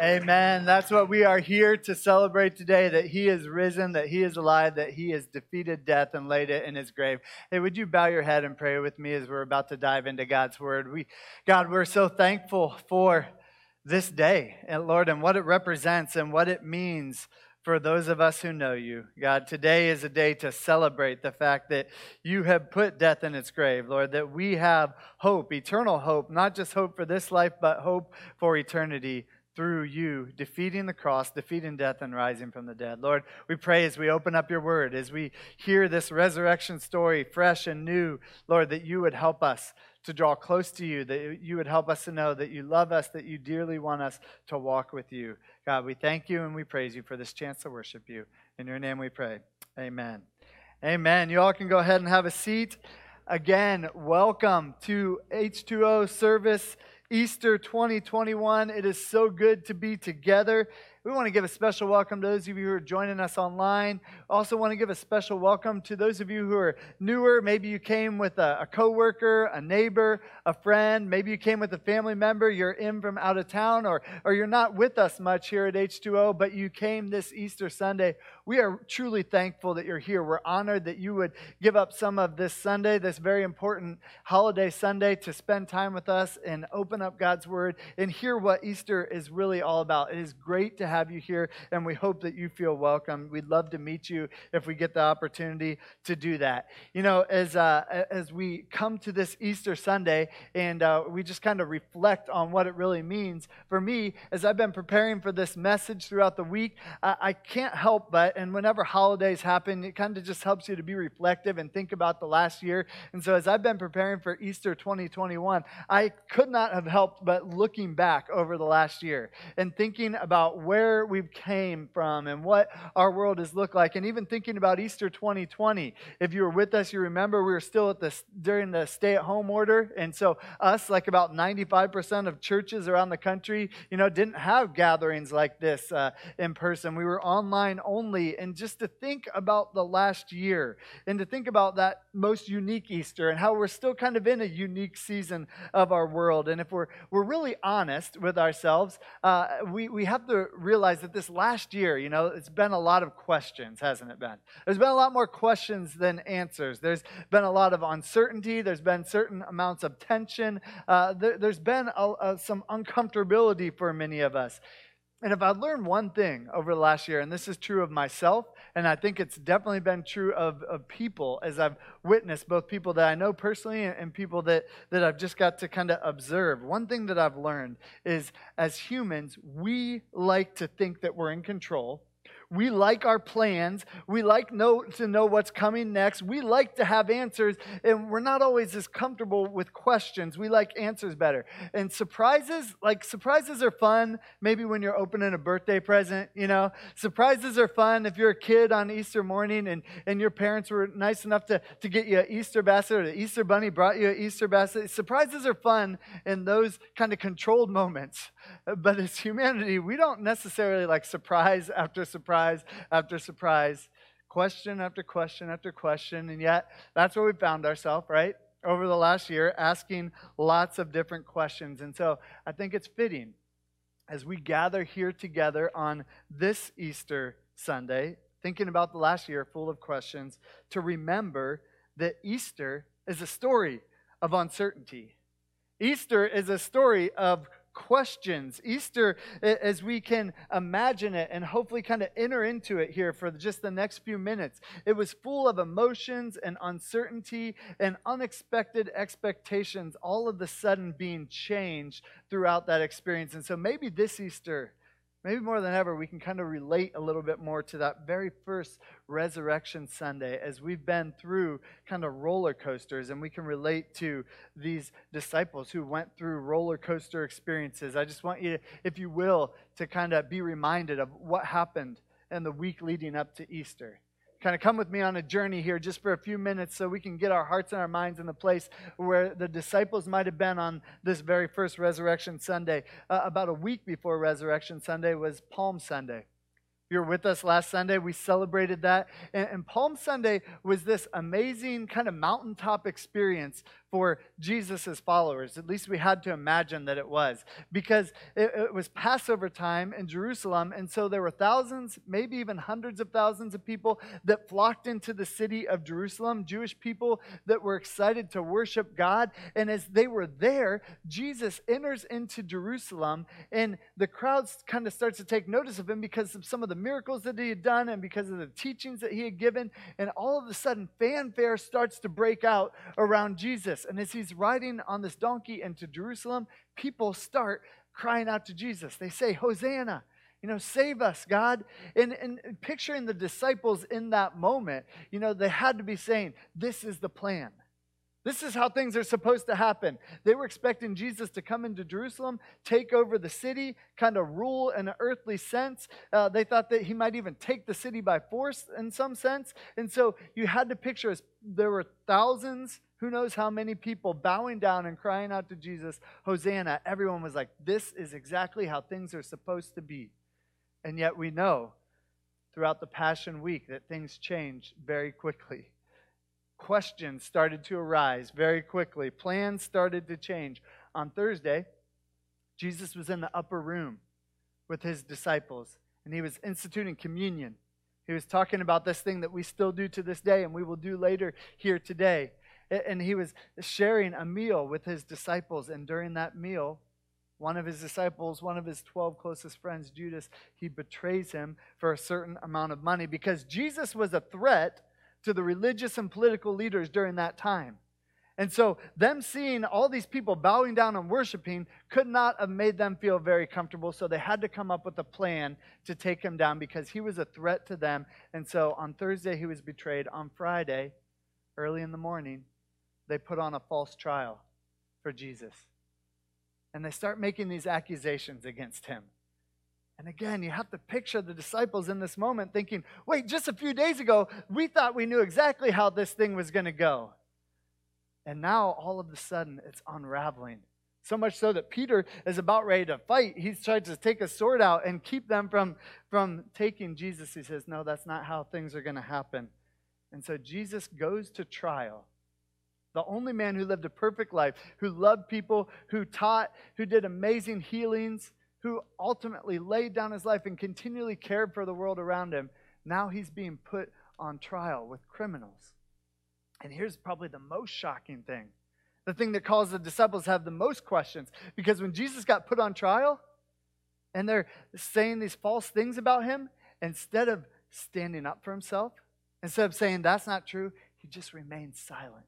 Amen. That's what we are here to celebrate today that He is risen, that He is alive, that He has defeated death and laid it in His grave. Hey, would you bow your head and pray with me as we're about to dive into God's Word? We, God, we're so thankful for this day, and Lord, and what it represents and what it means for those of us who know you. God, today is a day to celebrate the fact that you have put death in its grave, Lord, that we have hope, eternal hope, not just hope for this life, but hope for eternity through you defeating the cross, defeating death, and rising from the dead. Lord, we pray as we open up your word, as we hear this resurrection story fresh and new, Lord, that you would help us to draw close to you, that you would help us to know that you love us, that you dearly want us to walk with you. God, we thank you and we praise you for this chance to worship you. In your name we pray. Amen. Amen. You all can go ahead and have a seat. Again, welcome to H2O service Easter 2021. It is so good to be together. We want to give a special welcome to those of you who are joining us online. Also, want to give a special welcome to those of you who are newer. Maybe you came with a, a coworker, a neighbor, a friend. Maybe you came with a family member. You're in from out of town, or, or you're not with us much here at H2O, but you came this Easter Sunday. We are truly thankful that you're here. We're honored that you would give up some of this Sunday, this very important holiday Sunday, to spend time with us and open up God's Word and hear what Easter is really all about. It is great to have you here, and we hope that you feel welcome. We'd love to meet you if we get the opportunity to do that. You know, as, uh, as we come to this Easter Sunday and uh, we just kind of reflect on what it really means, for me, as I've been preparing for this message throughout the week, uh, I can't help but, and whenever holidays happen, it kind of just helps you to be reflective and think about the last year. And so as I've been preparing for Easter 2021, I could not have helped but looking back over the last year and thinking about where where we came from and what our world has looked like. And even thinking about Easter 2020. If you were with us, you remember we were still at the during the stay-at-home order. And so us, like about 95% of churches around the country, you know, didn't have gatherings like this uh, in person. We were online only. And just to think about the last year and to think about that most unique Easter and how we're still kind of in a unique season of our world. And if we're, we're really honest with ourselves, uh, we, we have to realize that this last year, you know, it's been a lot of questions, hasn't it been? There's been a lot more questions than answers. There's been a lot of uncertainty. There's been certain amounts of tension. Uh, there, has been a, a, some uncomfortability for many of us. And if I learned one thing over the last year, and this is true of myself, and I think it's definitely been true of, of people as I've witnessed both people that I know personally and, and people that, that I've just got to kind of observe. One thing that I've learned is as humans, we like to think that we're in control we like our plans. We like know, to know what's coming next. We like to have answers, and we're not always as comfortable with questions. We like answers better. And surprises, like surprises are fun, maybe when you're opening a birthday present, you know. Surprises are fun if you're a kid on Easter morning and, and your parents were nice enough to, to get you an Easter basket or the Easter bunny brought you an Easter basket. Surprises are fun in those kind of controlled moments. But as humanity, we don't necessarily like surprise after surprise after surprise, question after question after question. And yet, that's where we found ourselves, right? Over the last year, asking lots of different questions. And so I think it's fitting as we gather here together on this Easter Sunday, thinking about the last year full of questions, to remember that Easter is a story of uncertainty. Easter is a story of questions. Easter, as we can imagine it and hopefully kind of enter into it here for just the next few minutes, it was full of emotions and uncertainty and unexpected expectations, all of the sudden being changed throughout that experience. And so maybe this Easter, maybe more than ever, we can kind of relate a little bit more to that very first Resurrection Sunday as we've been through kind of roller coasters and we can relate to these disciples who went through roller coaster experiences. I just want you, if you will, to kind of be reminded of what happened in the week leading up to Easter kind of come with me on a journey here just for a few minutes so we can get our hearts and our minds in the place where the disciples might have been on this very first Resurrection Sunday. Uh, about a week before Resurrection Sunday was Palm Sunday. You were with us last Sunday. We celebrated that. And, and Palm Sunday was this amazing kind of mountaintop experience for Jesus' followers. At least we had to imagine that it was, because it, it, was Passover time in Jerusalem. And so there were thousands, maybe even hundreds of thousands of people that flocked into the city of Jerusalem, Jewish people that were excited to worship God. And as they were there, Jesus enters into Jerusalem, and the crowds kind of starts to take notice of him because of some of the miracles that he had done and because of the teachings that he had given. And all of a sudden, fanfare starts to break out around Jesus. And as he's riding on this donkey into Jerusalem, people start crying out to Jesus. They say, Hosanna. You know, save us, God. And, and picturing the disciples in that moment, you know, they had to be saying, This is the plan. This is how things are supposed to happen. They were expecting Jesus to come into Jerusalem, take over the city, kind of rule in an earthly sense. Uh, they thought that he might even take the city by force in some sense. And so you had to picture as there were thousands, who knows how many people bowing down and crying out to Jesus, Hosanna. Everyone was like, this is exactly how things are supposed to be. And yet we know throughout the Passion Week that things change very quickly. Questions started to arise very quickly. Plans started to change. On Thursday, Jesus was in the upper room with his disciples, and he was instituting communion. He was talking about this thing that we still do to this day and we will do later here today and he was sharing a meal with his disciples. And during that meal, one of his disciples, one of his 12 closest friends, Judas, he betrays him for a certain amount of money because Jesus was a threat to the religious and political leaders during that time. And so, them seeing all these people bowing down and worshiping could not have made them feel very comfortable. So, they had to come up with a plan to take him down because he was a threat to them. And so, on Thursday, he was betrayed. On Friday, early in the morning, they put on a false trial for Jesus. And they start making these accusations against him. And again, you have to picture the disciples in this moment thinking, wait, just a few days ago, we thought we knew exactly how this thing was going to go. And now, all of a sudden, it's unraveling. So much so that Peter is about ready to fight. He's trying to take a sword out and keep them from, from taking Jesus. He says, No, that's not how things are going to happen. And so Jesus goes to trial the only man who lived a perfect life, who loved people, who taught, who did amazing healings, who ultimately laid down his life and continually cared for the world around him. Now he's being put on trial with criminals. And here's probably the most shocking thing the thing that caused the disciples to have the most questions. Because when Jesus got put on trial and they're saying these false things about him, instead of standing up for himself, instead of saying that's not true, he just remained silent.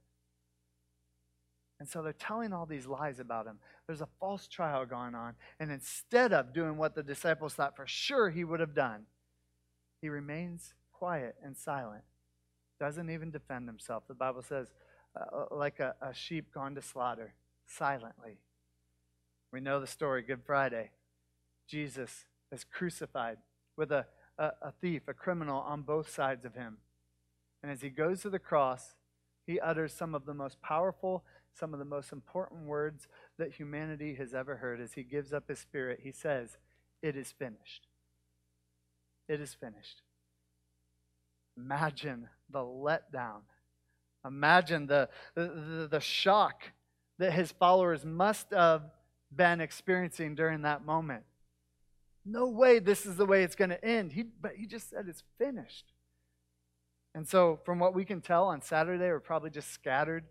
And so they're telling all these lies about him. There's a false trial going on. And instead of doing what the disciples thought for sure he would have done, he remains quiet and silent, doesn't even defend himself. The Bible says, uh, like a, a sheep gone to slaughter, silently. We know the story, Good Friday. Jesus is crucified with a, a, a thief, a criminal on both sides of him. And as he goes to the cross, he utters some of the most powerful some of the most important words that humanity has ever heard as he gives up his spirit. He says, It is finished. It is finished. Imagine the letdown. Imagine the, the, the shock that his followers must have been experiencing during that moment. No way this is the way it's going to end. He, but he just said it's finished. And so, from what we can tell on Saturday, we're probably just scattered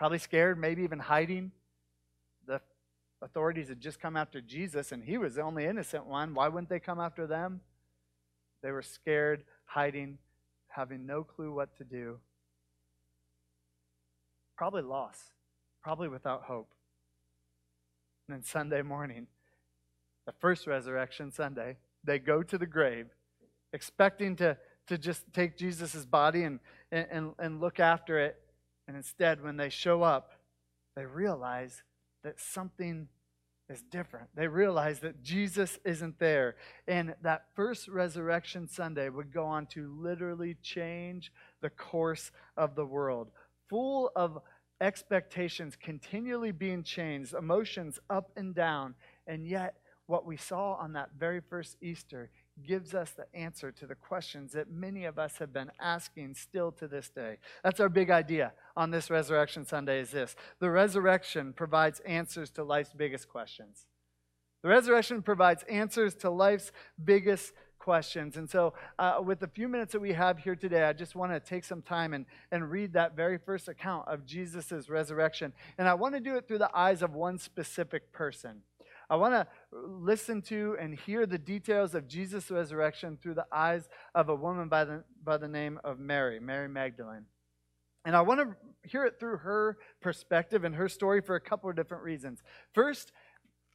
probably scared, maybe even hiding. The authorities had just come after Jesus, and he was the only innocent one. Why wouldn't they come after them? They were scared, hiding, having no clue what to do. Probably lost, probably without hope. And then Sunday morning, the first resurrection Sunday, they go to the grave, expecting to, to just take Jesus' body and, and, and look after it. And instead, when they show up, they realize that something is different. They realize that Jesus isn't there. And that first resurrection Sunday would go on to literally change the course of the world, full of expectations continually being changed, emotions up and down. And yet, what we saw on that very first Easter gives us the answer to the questions that many of us have been asking still to this day. That's our big idea on this Resurrection Sunday is this. The resurrection provides answers to life's biggest questions. The resurrection provides answers to life's biggest questions. And so, uh, with the few minutes that we have here today, I just want to take some time and, and read that very first account of Jesus' resurrection. And I want to do it through the eyes of one specific person. I want to listen to and hear the details of Jesus' resurrection through the eyes of a woman by the, by the name of Mary, Mary Magdalene. And I want to hear it through her perspective and her story for a couple of different reasons. First,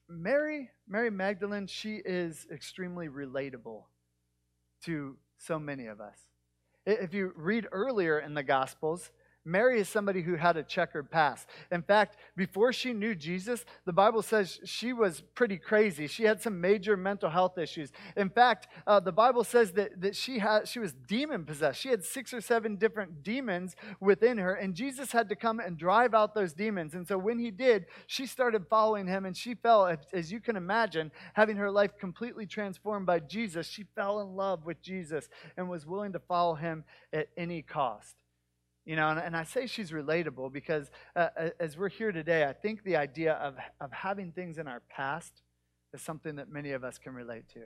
Mary, Mary Magdalene, she is extremely relatable to so many of us. If you read earlier in the Gospels, Mary is somebody who had a checkered past. In fact, before she knew Jesus, the Bible says she was pretty crazy. She had some major mental health issues. In fact, uh, the Bible says that, that she, had, she was demon possessed. She had six or seven different demons within her, and Jesus had to come and drive out those demons. And so when he did, she started following him, and she fell, as you can imagine, having her life completely transformed by Jesus. She fell in love with Jesus and was willing to follow him at any cost. You know, and, and I say she's relatable because uh, as we're here today, I think the idea of, of having things in our past is something that many of us can relate to.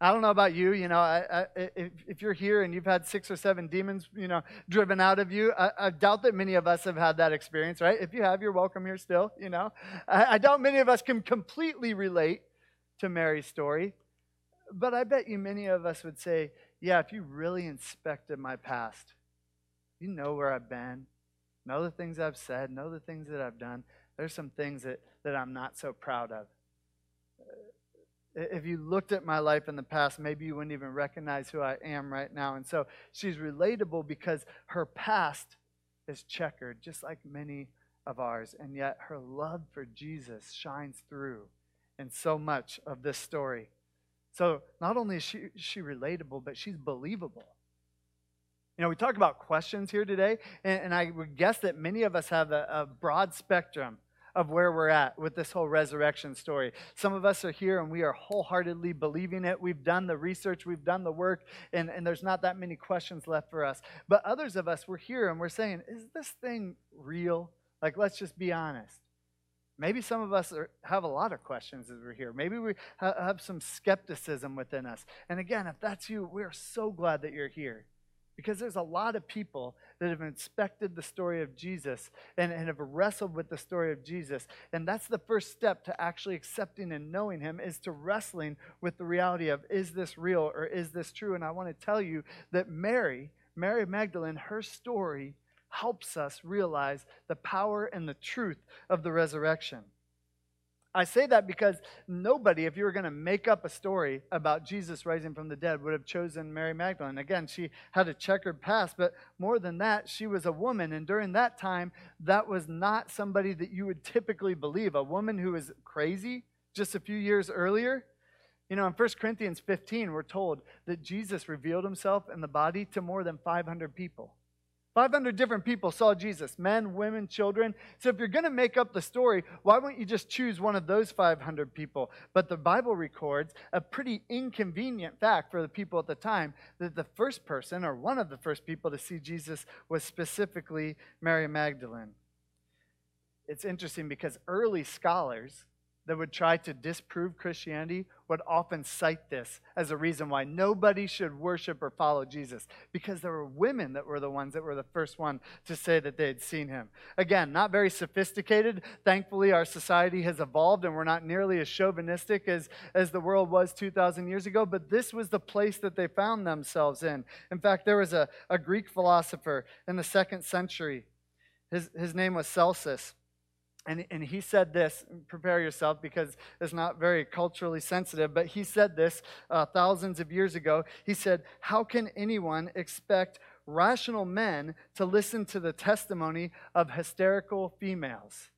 I don't know about you, you know, I, I, if, if you're here and you've had six or seven demons, you know, driven out of you, I, I, doubt that many of us have had that experience, right? If you have, you're welcome here still, you know. I, doubt many of us can completely relate to Mary's story, but I bet you many of us would say, yeah, if you really inspected my past, you know where I've been, know the things I've said, know the things that I've done. There's some things that, that I'm not so proud of. Uh, if you looked at my life in the past, maybe you wouldn't even recognize who I am right now. And so she's relatable because her past is checkered, just like many of ours. And yet her love for Jesus shines through in so much of this story. So not only is she, she relatable, but she's believable. You know, we talk about questions here today, and, and I would guess that many of us have a, a broad spectrum of where we're at with this whole resurrection story. Some of us are here and we are wholeheartedly believing it. We've done the research, we've done the work, and, and there's not that many questions left for us. But others of us, we're here and we're saying, is this thing real? Like, let's just be honest. Maybe some of us are, have a lot of questions as we're here. Maybe we ha- have some skepticism within us. And again, if that's you, we're so glad that you're here. Because there's a lot of people that have inspected the story of Jesus and, and, have wrestled with the story of Jesus. And that's the first step to actually accepting and knowing him is to wrestling with the reality of is this real or is this true? And I want to tell you that Mary, Mary Magdalene, her story helps us realize the power and the truth of the resurrection. I say that because nobody, if you were going to make up a story about Jesus rising from the dead, would have chosen Mary Magdalene. Again, she had a checkered past, but more than that, she was a woman. And during that time, that was not somebody that you would typically believe. A woman who was crazy just a few years earlier. You know, in 1 Corinthians 15, we're told that Jesus revealed himself in the body to more than 500 people. 500 different people saw Jesus men, women, children. So if you're going to make up the story, why won't you just choose one of those 500 people? But the Bible records a pretty inconvenient fact for the people at the time that the first person, or one of the first people to see Jesus, was specifically Mary Magdalene. It's interesting because early scholars that would try to disprove Christianity would often cite this as a reason why nobody should worship or follow Jesus because there were women that were the ones that were the first one to say that they had seen him. Again, not very sophisticated. Thankfully, our society has evolved and we're not nearly as chauvinistic as, as the world was 2,000 years ago, but this was the place that they found themselves in. In fact, there was a, a Greek philosopher in the second century. His, his name was Celsus and, and he said this, prepare yourself because it's not very culturally sensitive, but he said this uh, thousands of years ago. He said, How can anyone expect rational men to listen to the testimony of hysterical females?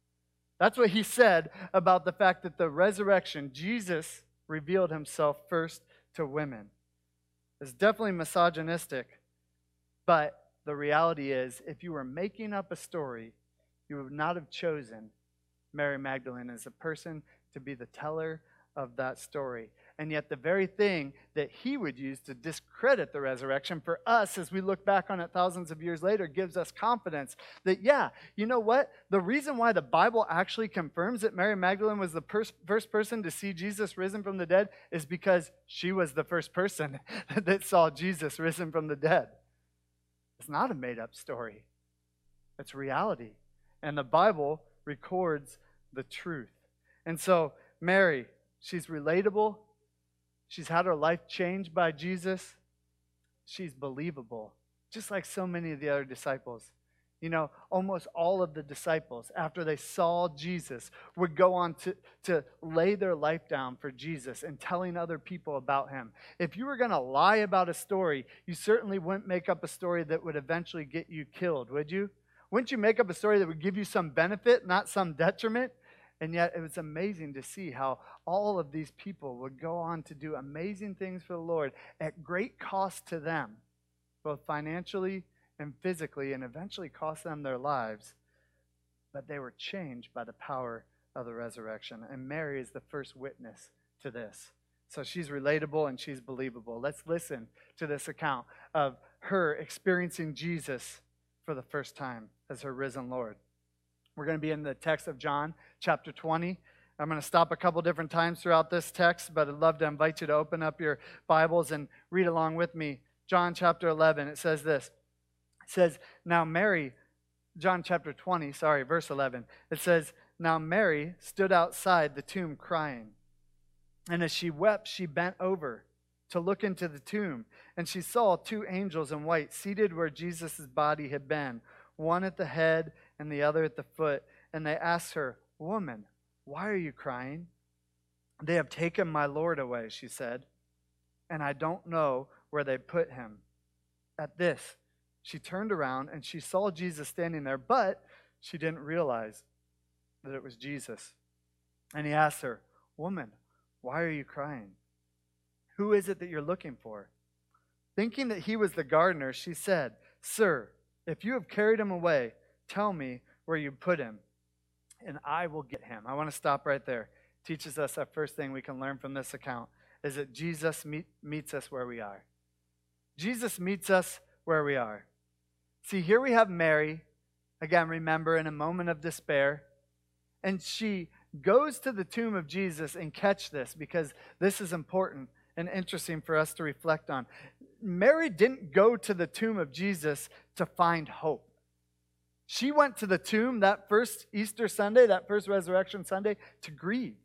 That's what he said about the fact that the resurrection, Jesus revealed himself first to women. It's definitely misogynistic, but the reality is, if you were making up a story, you would not have chosen Mary Magdalene as a person to be the teller of that story. and yet the very thing that he would use to discredit the resurrection for us as we look back on it thousands of years later gives us confidence that, yeah, you know what? The reason why the Bible actually confirms that Mary Magdalene was the first person to see Jesus risen from the dead is because she was the first person that saw Jesus risen from the dead. It's not a made up story, it's reality. And the Bible records the truth. And so, Mary, she's relatable. She's had her life changed by Jesus. She's believable, just like so many of the other disciples. You know, almost all of the disciples, after they saw Jesus, would go on to, to lay their life down for Jesus and telling other people about him. If you were going to lie about a story, you certainly wouldn't make up a story that would eventually get you killed, would you? Wouldn't you make up a story that would give you some benefit, not some detriment? And yet it was amazing to see how all of these people would go on to do amazing things for the Lord at great cost to them, both financially and physically, and eventually cost them their lives. But they were changed by the power of the resurrection. And Mary is the first witness to this. So she's relatable and she's believable. Let's listen to this account of her experiencing Jesus for the first time as her risen Lord. We're going to be in the text of John chapter 20. I'm going to stop a couple different times throughout this text, but I'd love to invite you to open up your Bibles and read along with me. John chapter 11, it says this. It says, Now Mary, John chapter 20, sorry, verse 11. It says, Now Mary stood outside the tomb crying. And as she wept, she bent over to look into the tomb. And she saw two angels in white seated where Jesus' body had been, one at the head and the other at the foot. And they asked her, Woman, why are you crying? They have taken my Lord away, she said, and I don't know where they put him. At this, she turned around and she saw Jesus standing there, but she didn't realize that it was Jesus. And he asked her, Woman, why are you crying? Who is it that you're looking for? Thinking that he was the gardener, she said, Sir, if you have carried him away, Tell me where you put him, and I will get him. I want to stop right there. Teaches us that first thing we can learn from this account is that Jesus meet, meets us where we are. Jesus meets us where we are. See, here we have Mary, again, remember, in a moment of despair, and she goes to the tomb of Jesus and catch this because this is important and interesting for us to reflect on. Mary didn't go to the tomb of Jesus to find hope. She went to the tomb that first Easter Sunday, that first resurrection Sunday, to grieve.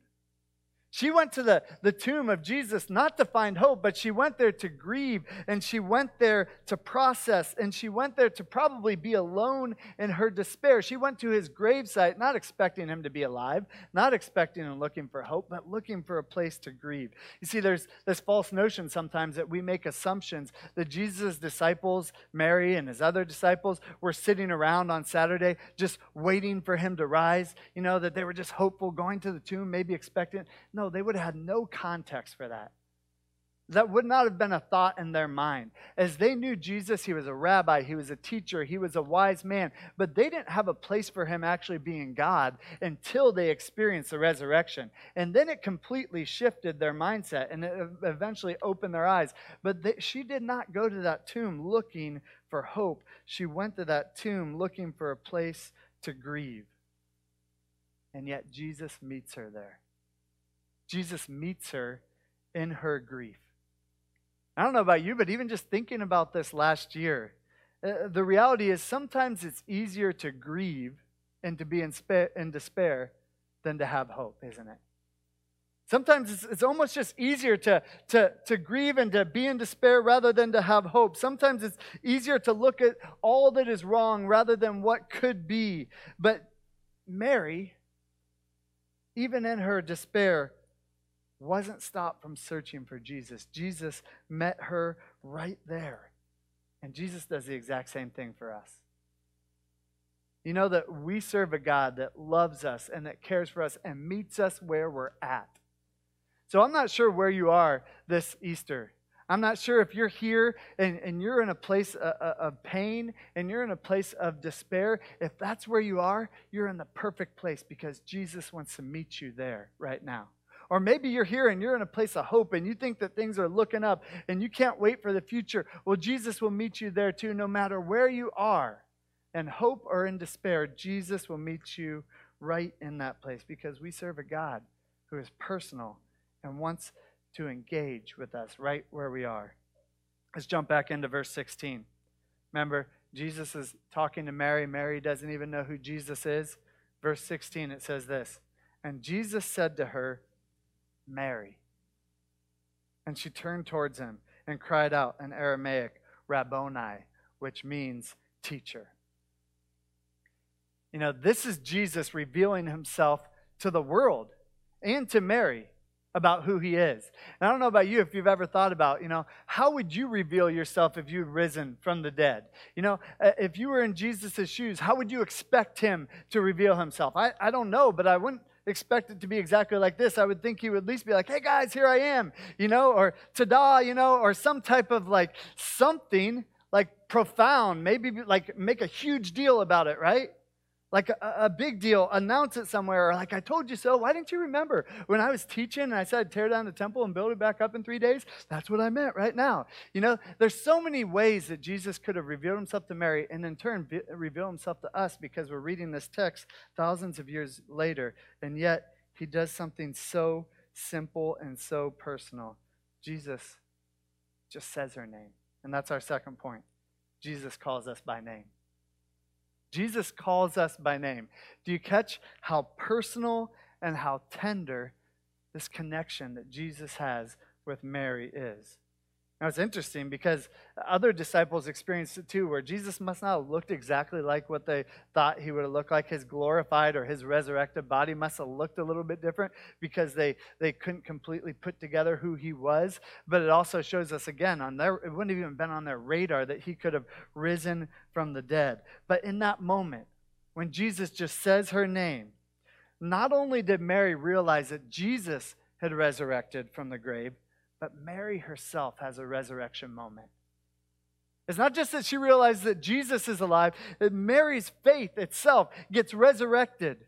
She went to the, the tomb of Jesus not to find hope, but she went there to grieve and she went there to process and she went there to probably be alone in her despair. She went to his gravesite not expecting him to be alive, not expecting and looking for hope, but looking for a place to grieve. You see, there's this false notion sometimes that we make assumptions that Jesus' disciples, Mary and his other disciples, were sitting around on Saturday just waiting for him to rise, you know, that they were just hopeful, going to the tomb, maybe expecting. No, no, they would have had no context for that. That would not have been a thought in their mind. As they knew Jesus, he was a rabbi, he was a teacher, he was a wise man, but they didn't have a place for him actually being God until they experienced the resurrection. And then it completely shifted their mindset and it eventually opened their eyes. But they, she did not go to that tomb looking for hope. She went to that tomb looking for a place to grieve. And yet Jesus meets her there. Jesus meets her in her grief. I don't know about you, but even just thinking about this last year, uh, the reality is sometimes it's easier to grieve and to be in, spa- in despair than to have hope, isn't it? Sometimes it's, it's almost just easier to, to, to grieve and to be in despair rather than to have hope. Sometimes it's easier to look at all that is wrong rather than what could be. But Mary, even in her despair, wasn't stopped from searching for Jesus. Jesus met her right there. And Jesus does the exact same thing for us. You know that we serve a God that loves us and that cares for us and meets us where we're at. So I'm not sure where you are this Easter. I'm not sure if you're here and, and you're in a place of, of pain and you're in a place of despair. If that's where you are, you're in the perfect place because Jesus wants to meet you there right now. Or maybe you're here and you're in a place of hope and you think that things are looking up and you can't wait for the future. Well, Jesus will meet you there too, no matter where you are. In hope or in despair, Jesus will meet you right in that place because we serve a God who is personal and wants to engage with us right where we are. Let's jump back into verse 16. Remember, Jesus is talking to Mary. Mary doesn't even know who Jesus is. Verse 16, it says this And Jesus said to her, Mary. And she turned towards him and cried out in Aramaic, Rabboni, which means teacher. You know, this is Jesus revealing himself to the world and to Mary about who he is. And I don't know about you if you've ever thought about, you know, how would you reveal yourself if you'd risen from the dead? You know, uh, if you were in Jesus' shoes, how would you expect him to reveal himself? I, I don't know, but I wouldn't expect it to be exactly like this. I would think he would at least be like, hey guys, here I am, you know, or ta-da, you know, or some type of like something like profound, maybe like make a huge deal about it, right? Like a, a, big deal, announce it somewhere, or like I told you so. Why didn't you remember when I was teaching and I said tear down the temple and build it back up in three days? That's what I meant right now. You know, there's so many ways that Jesus could have revealed himself to Mary and in turn reveal himself to us because we're reading this text thousands of years later, and yet he does something so simple and so personal. Jesus just says her name. And that's our second point. Jesus calls us by name. Jesus calls us by name. Do you catch how personal and how tender this connection that Jesus has with Mary is? Now it's interesting because other disciples experienced it too, where Jesus must not have looked exactly like what they thought he would have looked like. His glorified or his resurrected body must have looked a little bit different because they, they couldn't completely put together who he was. But it also shows us again on their it wouldn't have even been on their radar that he could have risen from the dead. But in that moment, when Jesus just says her name, not only did Mary realize that Jesus had resurrected from the grave, but Mary herself has a resurrection moment. It's not just that she realizes that Jesus is alive, that Mary's faith itself gets resurrected.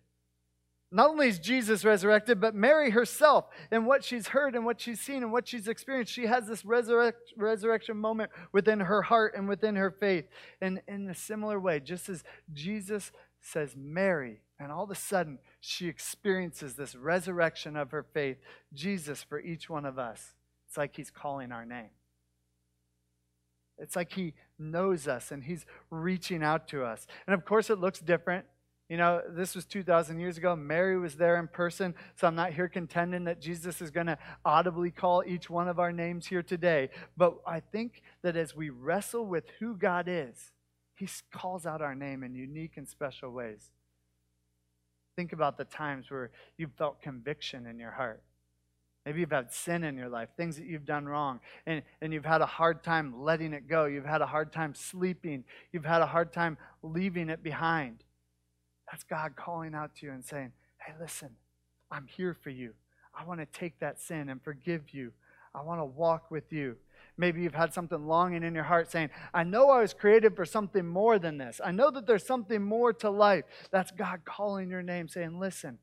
Not only is Jesus resurrected, but Mary herself and what she's heard and what she's seen and what she's experienced, she has this resurrect, resurrection moment within her heart and within her faith. And in a similar way, just as Jesus says, Mary, and all of a sudden she experiences this resurrection of her faith, Jesus for each one of us. It's like he's calling our name. It's like he knows us and he's reaching out to us. And of course, it looks different. You know, this was 2,000 years ago. Mary was there in person, so I'm not here contending that Jesus is going to audibly call each one of our names here today. But I think that as we wrestle with who God is, he calls out our name in unique and special ways. Think about the times where you felt conviction in your heart Maybe you've had sin in your life, things that you've done wrong, and, and you've had a hard time letting it go. You've had a hard time sleeping. You've had a hard time leaving it behind. That's God calling out to you and saying, Hey, listen, I'm here for you. I want to take that sin and forgive you. I want to walk with you. Maybe you've had something longing in your heart saying, I know I was created for something more than this. I know that there's something more to life. That's God calling your name, saying, Listen,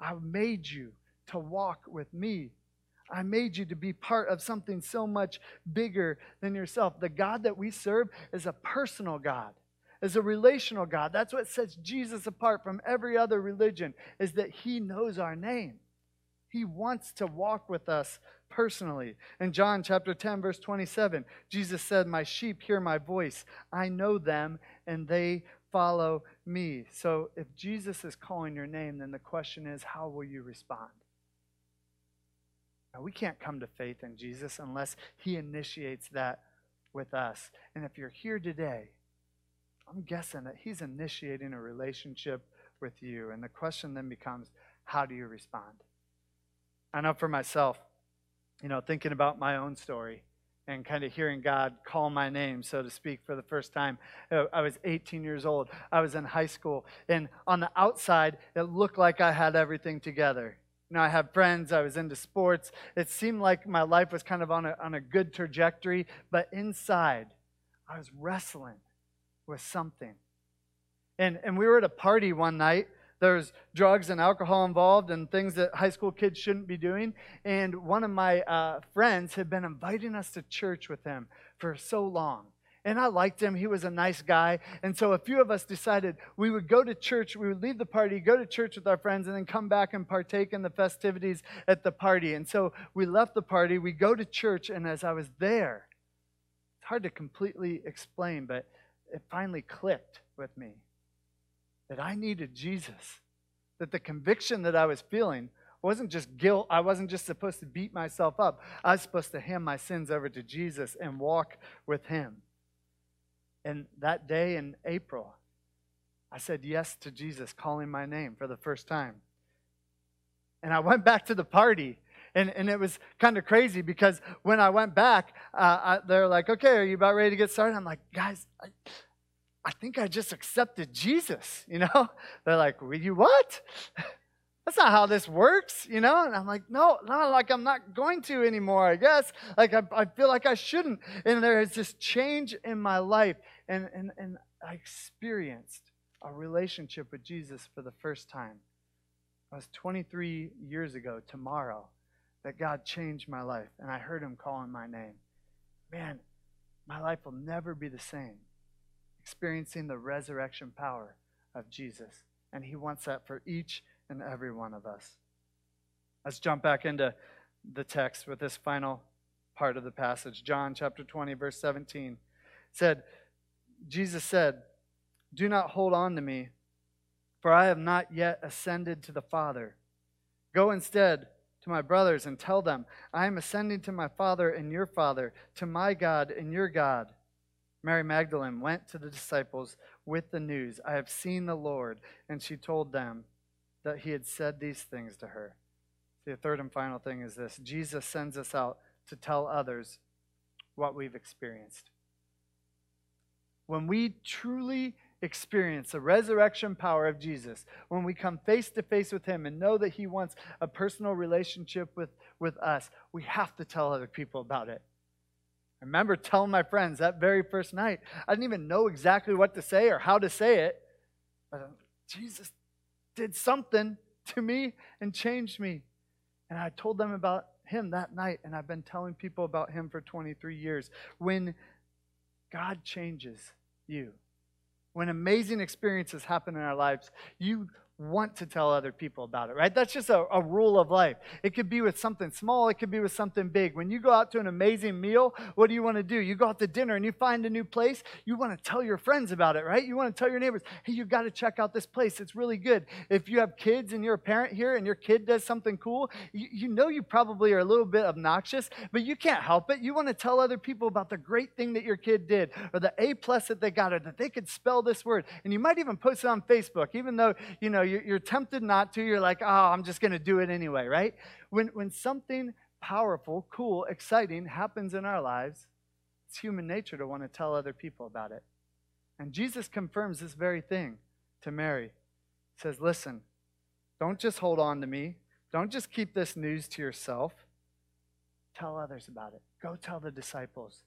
I've made you to walk with me. I made you to be part of something so much bigger than yourself. The God that we serve is a personal God, is a relational God. That's what sets Jesus apart from every other religion, is that he knows our name. He wants to walk with us personally. In John chapter 10, verse 27, Jesus said, My sheep hear my voice. I know them, and they follow me. So if Jesus is calling your name, then the question is, how will you respond? Now, we can't come to faith in Jesus unless He initiates that with us. And if you're here today, I'm guessing that He's initiating a relationship with you. And the question then becomes how do you respond? I know for myself, you know, thinking about my own story and kind of hearing God call my name, so to speak, for the first time. Uh, I was 18 years old. I was in high school. And on the outside, it looked like I had everything together. You know, I have friends, I was into sports. It seemed like my life was kind of on a, on a good trajectory, but inside, I was wrestling with something. And, and we were at a party one night there's drugs and alcohol involved and things that high school kids shouldn't be doing. And one of my uh, friends had been inviting us to church with him for so long. And I liked him. He was a nice guy. And so a few of us decided we would go to church, we would leave the party, go to church with our friends, and then come back and partake in the festivities at the party. And so we left the party, we go to church, and as I was there, it's hard to completely explain, but it finally clicked with me that I needed Jesus. That the conviction that I was feeling wasn't just guilt. I wasn't just supposed to beat myself up. I was supposed to hand my sins over to Jesus and walk with Him. And that day in April, I said yes to Jesus calling my name for the first time. And I went back to the party. And, and it was kind of crazy because when I went back, uh, they're like, okay, are you about ready to get started? I'm like, guys, I, I think I just accepted Jesus, you know? They're like, well, you what? That's not how this works, you know? And I'm like, no, not like I'm not going to anymore, I guess. Like I, I feel like I shouldn't. And there is this change in my life. And, and, and I experienced a relationship with Jesus for the first time. It was 23 years ago tomorrow that God changed my life. And I heard him calling my name. Man, my life will never be the same. Experiencing the resurrection power of Jesus. And he wants that for each in every one of us. Let's jump back into the text with this final part of the passage. John chapter 20, verse 17 said, Jesus said, Do not hold on to me, for I have not yet ascended to the Father. Go instead to my brothers and tell them, I am ascending to my Father and your Father, to my God and your God. Mary Magdalene went to the disciples with the news, I have seen the Lord, and she told them that he had said these things to her. The third and final thing is this Jesus sends us out to tell others what we've experienced. When we truly experience the resurrection power of Jesus, when we come face to face with Him and know that He wants a personal relationship with, with us, we have to tell other people about it. I remember telling my friends that very first night, I didn't even know exactly what to say or how to say it. But uh, Jesus did something to me and changed me. And I told them about him that night, and I've been telling people about him for 23 years. When God changes you, when amazing experiences happen in our lives, you want to tell other people about it, right? That's just a, a, rule of life. It could be with something small, it could be with something big. When you go out to an amazing meal, what do you want to do? You go out to dinner and you find a new place, you want to tell your friends about it, right? You want to tell your neighbors, hey, you've got to check out this place. It's really good. If you have kids and you're a parent here and your kid does something cool, you, you know you probably are a little bit obnoxious, but you can't help it. You want to tell other people about the great thing that your kid did or the A plus that they got or that they could spell this word. And you might even post it on Facebook, even though, you know, you're, you're tempted not to. You're like, oh, I'm just going to do it anyway, right? When, when something powerful, cool, exciting happens in our lives, it's human nature to want to tell other people about it. And Jesus confirms this very thing to Mary. He says, Listen, don't just hold on to me. Don't just keep this news to yourself. Tell others about it. Go tell the disciples.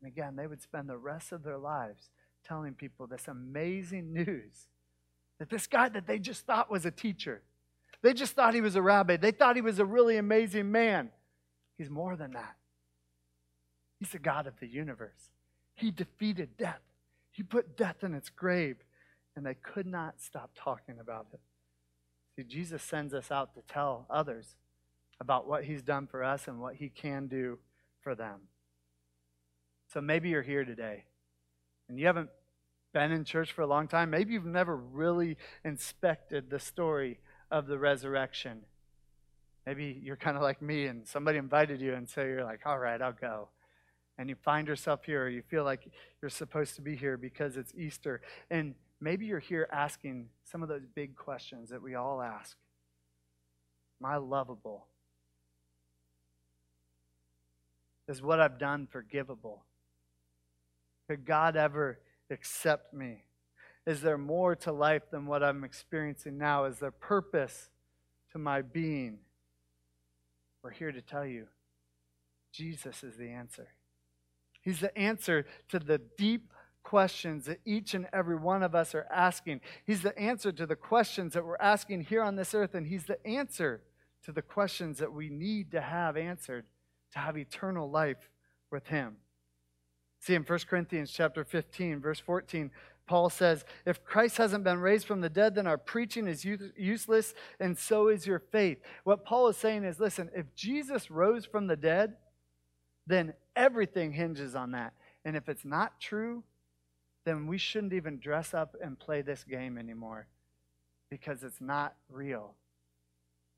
And again, they would spend the rest of their lives telling people this amazing news that this guy that they just thought was a teacher, they just thought he was a rabbi, they thought he was a really amazing man. He's more than that. He's the God of the universe. He defeated death, He put death in its grave, and they could not stop talking about it. See, Jesus sends us out to tell others about what He's done for us and what He can do for them. So maybe you're here today and you haven't been in church for a long time, maybe you've never really inspected the story of the resurrection. Maybe you're kind of like me and somebody invited you, and so you're like, all right, I'll go. And you find yourself here, or you feel like you're supposed to be here because it's Easter. And maybe you're here asking some of those big questions that we all ask Am I lovable? Is what I've done forgivable? Could God ever accept me? Is there more to life than what I'm experiencing now? Is there purpose to my being? We're here to tell you Jesus is the answer. He's the answer to the deep questions that each and every one of us are asking. He's the answer to the questions that we're asking here on this earth, and He's the answer to the questions that we need to have answered to have eternal life with Him. See in 1 Corinthians chapter 15, verse 14, Paul says, If Christ hasn't been raised from the dead, then our preaching is useless, and so is your faith. What Paul is saying is listen, if Jesus rose from the dead, then everything hinges on that. And if it's not true, then we shouldn't even dress up and play this game anymore because it's not real.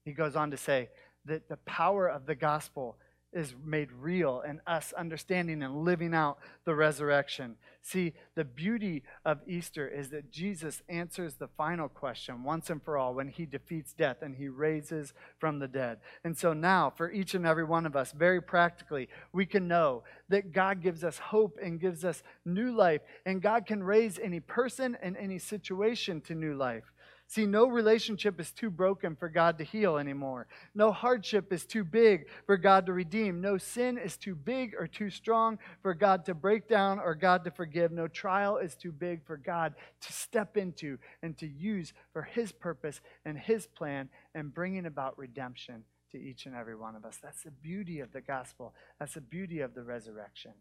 He goes on to say that the power of the gospel is made real in us understanding and living out the resurrection. See, the beauty of Easter is that Jesus answers the final question once and for all when he defeats death and he raises from the dead. And so now, for each and every one of us, very practically, we can know that God gives us hope and gives us new life, and God can raise any person and any situation to new life. See, no relationship is too broken for God to heal anymore. No hardship is too big for God to redeem. No sin is too big or too strong for God to break down or God to forgive. No trial is too big for God to step into and to use for His purpose and His plan and bringing about redemption to each and every one of us. That's the beauty of the gospel. That's the beauty of the resurrection.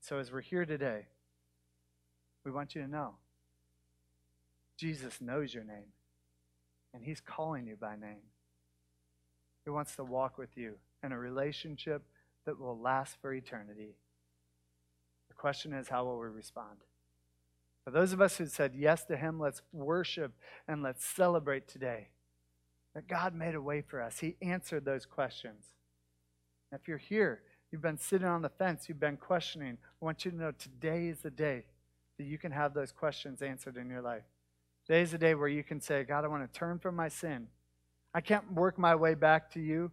So, as we're here today, we want you to know Jesus knows your name, and He's calling you by name. He wants to walk with you in a relationship that will last for eternity. The question is, how will we respond? For those of us who said yes to Him, let's worship and let's celebrate today that God made a way for us. He answered those questions. If you're here, you've been sitting on the fence, you've been questioning, I want you to know today is the day that you can have those questions answered in your life. Is a day where you can say, God, I want to turn from my sin. I can't work my way back to you.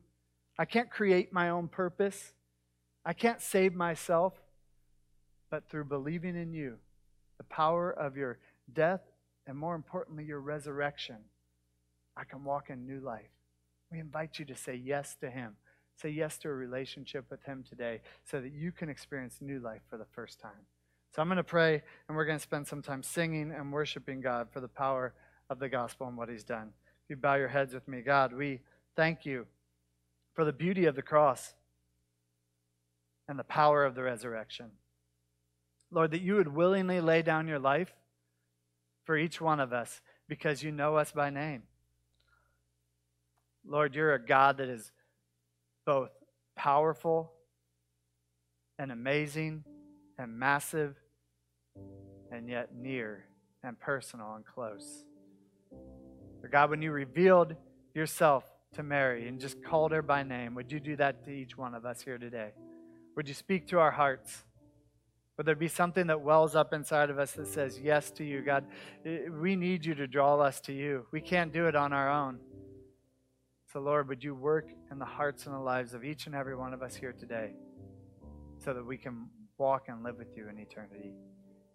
I can't create my own purpose. I can't save myself. But through believing in you, the power of your death, and more importantly, your resurrection, I can walk in new life. We invite you to say yes to Him. Say yes to a relationship with Him today so that you can experience new life for the first time. So I'm going to pray, and we're going to spend some time singing and worshiping God for the power of the gospel and what He's done. If you bow your heads with me, God, we thank you for the beauty of the cross and the power of the resurrection. Lord, that you would willingly lay down your life for each one of us because you know us by name. Lord, you're a God that is both powerful and amazing and massive and yet near and personal and close. But God, when you revealed yourself to Mary and just called her by name, would you do that to each one of us here today? Would you speak to our hearts? Would there be something that wells up inside of us that says yes to you? God, we need you to draw us to you. We can't do it on our own. So, Lord, would you work in the hearts and the lives of each and every one of us here today so that we can walk and live with you in eternity?